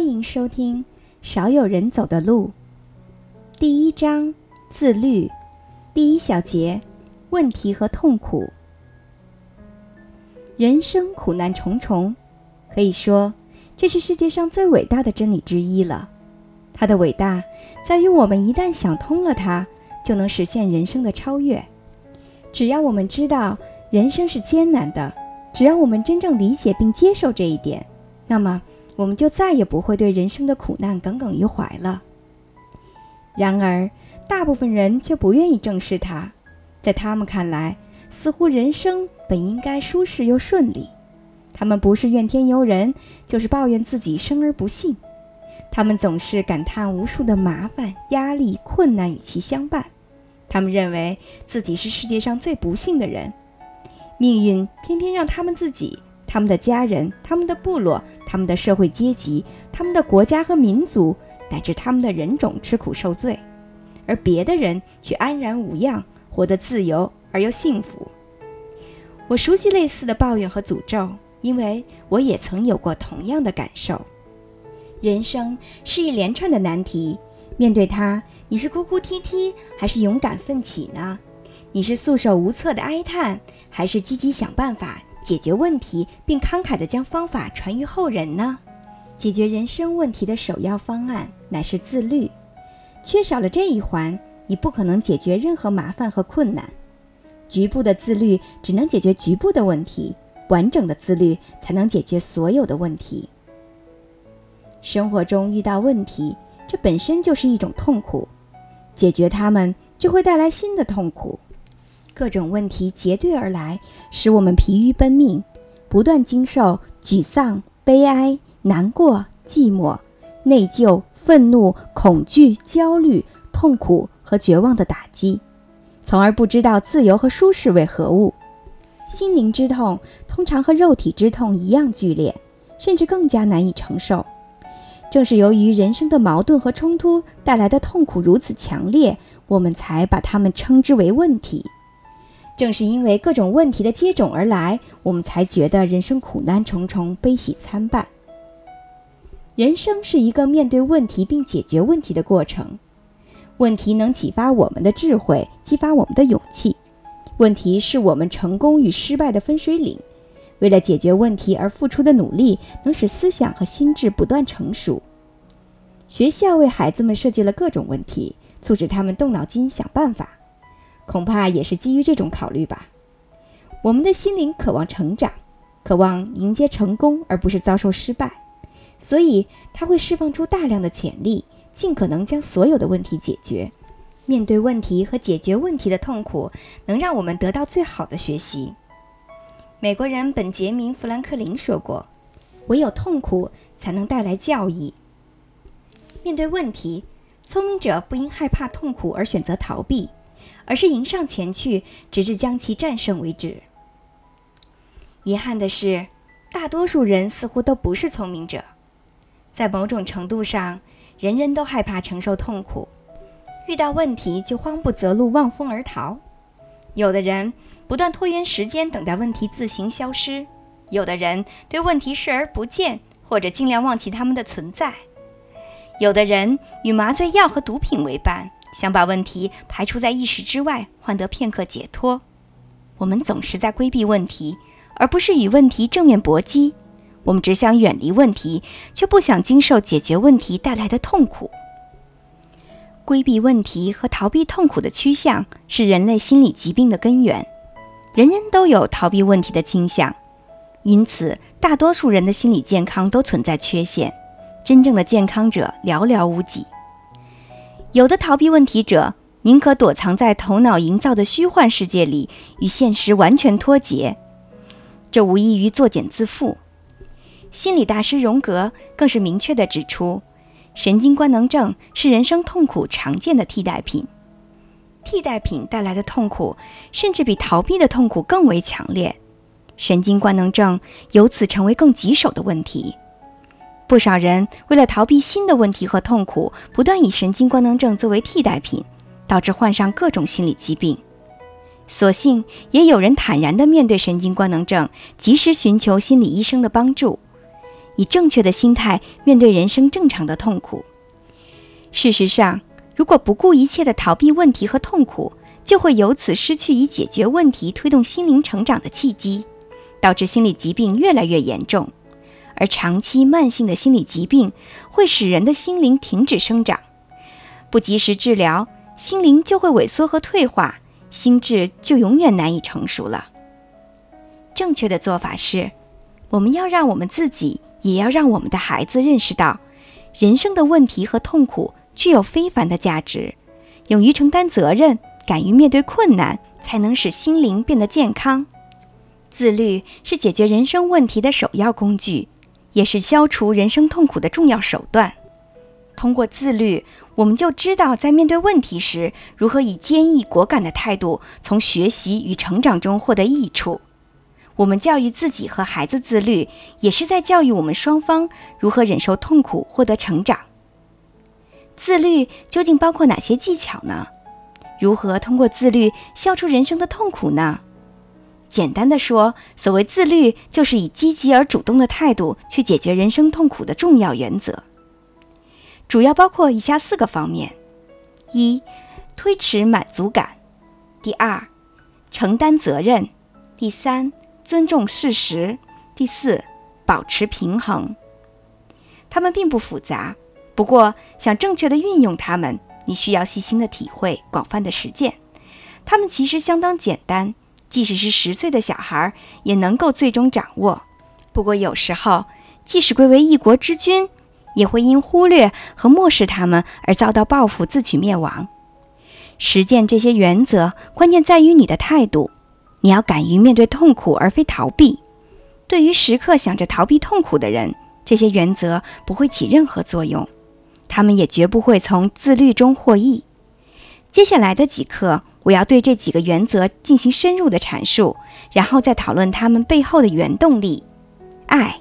欢迎收听《少有人走的路》第一章：自律。第一小节：问题和痛苦。人生苦难重重，可以说这是世界上最伟大的真理之一了。它的伟大在于，我们一旦想通了它，就能实现人生的超越。只要我们知道人生是艰难的，只要我们真正理解并接受这一点，那么。我们就再也不会对人生的苦难耿耿于怀了。然而，大部分人却不愿意正视它。在他们看来，似乎人生本应该舒适又顺利。他们不是怨天尤人，就是抱怨自己生而不幸。他们总是感叹无数的麻烦、压力、困难与其相伴。他们认为自己是世界上最不幸的人，命运偏偏让他们自己。他们的家人、他们的部落、他们的社会阶级、他们的国家和民族，乃至他们的人种吃苦受罪，而别的人却安然无恙，活得自由而又幸福。我熟悉类似的抱怨和诅咒，因为我也曾有过同样的感受。人生是一连串的难题，面对它，你是哭哭啼啼，还是勇敢奋起呢？你是束手无策的哀叹，还是积极想办法？解决问题，并慷慨地将方法传于后人呢？解决人生问题的首要方案乃是自律。缺少了这一环，你不可能解决任何麻烦和困难。局部的自律只能解决局部的问题，完整的自律才能解决所有的问题。生活中遇到问题，这本身就是一种痛苦，解决它们就会带来新的痛苦。各种问题结对而来，使我们疲于奔命，不断经受沮丧、悲哀、难过、寂寞、内疚、愤怒、恐惧、焦虑、痛苦和绝望的打击，从而不知道自由和舒适为何物。心灵之痛通常和肉体之痛一样剧烈，甚至更加难以承受。正是由于人生的矛盾和冲突带来的痛苦如此强烈，我们才把它们称之为问题。正是因为各种问题的接踵而来，我们才觉得人生苦难重重，悲喜参半。人生是一个面对问题并解决问题的过程。问题能启发我们的智慧，激发我们的勇气。问题是我们成功与失败的分水岭。为了解决问题而付出的努力，能使思想和心智不断成熟。学校为孩子们设计了各种问题，促使他们动脑筋想办法。恐怕也是基于这种考虑吧。我们的心灵渴望成长，渴望迎接成功，而不是遭受失败，所以它会释放出大量的潜力，尽可能将所有的问题解决。面对问题和解决问题的痛苦，能让我们得到最好的学习。美国人本杰明·富兰克林说过：“唯有痛苦才能带来教益。”面对问题，聪明者不因害怕痛苦而选择逃避。而是迎上前去，直至将其战胜为止。遗憾的是，大多数人似乎都不是聪明者。在某种程度上，人人都害怕承受痛苦，遇到问题就慌不择路、望风而逃。有的人不断拖延时间，等待问题自行消失；有的人对问题视而不见，或者尽量忘记他们的存在；有的人与麻醉药和毒品为伴。想把问题排除在意识之外，换得片刻解脱。我们总是在规避问题，而不是与问题正面搏击。我们只想远离问题，却不想经受解决问题带来的痛苦。规避问题和逃避痛苦的趋向是人类心理疾病的根源。人人都有逃避问题的倾向，因此大多数人的心理健康都存在缺陷。真正的健康者寥寥无几。有的逃避问题者宁可躲藏在头脑营造的虚幻世界里，与现实完全脱节，这无异于作茧自缚。心理大师荣格更是明确地指出，神经官能症是人生痛苦常见的替代品，替代品带来的痛苦甚至比逃避的痛苦更为强烈，神经官能症由此成为更棘手的问题。不少人为了逃避新的问题和痛苦，不断以神经官能症作为替代品，导致患上各种心理疾病。所幸也有人坦然地面对神经官能症，及时寻求心理医生的帮助。以正确的心态面对人生正常的痛苦。事实上，如果不顾一切地逃避问题和痛苦，就会由此失去以解决问题推动心灵成长的契机，导致心理疾病越来越严重。而长期慢性的心理疾病会使人的心灵停止生长，不及时治疗，心灵就会萎缩和退化，心智就永远难以成熟了。正确的做法是，我们要让我们自己，也要让我们的孩子认识到，人生的问题和痛苦具有非凡的价值，勇于承担责任，敢于面对困难，才能使心灵变得健康。自律是解决人生问题的首要工具。也是消除人生痛苦的重要手段。通过自律，我们就知道在面对问题时，如何以坚毅果敢的态度，从学习与成长中获得益处。我们教育自己和孩子自律，也是在教育我们双方如何忍受痛苦，获得成长。自律究竟包括哪些技巧呢？如何通过自律消除人生的痛苦呢？简单的说，所谓自律，就是以积极而主动的态度去解决人生痛苦的重要原则。主要包括以下四个方面：一、推迟满足感；第二，承担责任；第三，尊重事实；第四，保持平衡。它们并不复杂，不过想正确的运用它们，你需要细心的体会、广泛的实践。它们其实相当简单。即使是十岁的小孩，也能够最终掌握。不过有时候，即使贵为一国之君，也会因忽略和漠视他们而遭到报复，自取灭亡。实践这些原则，关键在于你的态度。你要敢于面对痛苦，而非逃避。对于时刻想着逃避痛苦的人，这些原则不会起任何作用，他们也绝不会从自律中获益。接下来的几课。我要对这几个原则进行深入的阐述，然后再讨论它们背后的原动力——爱。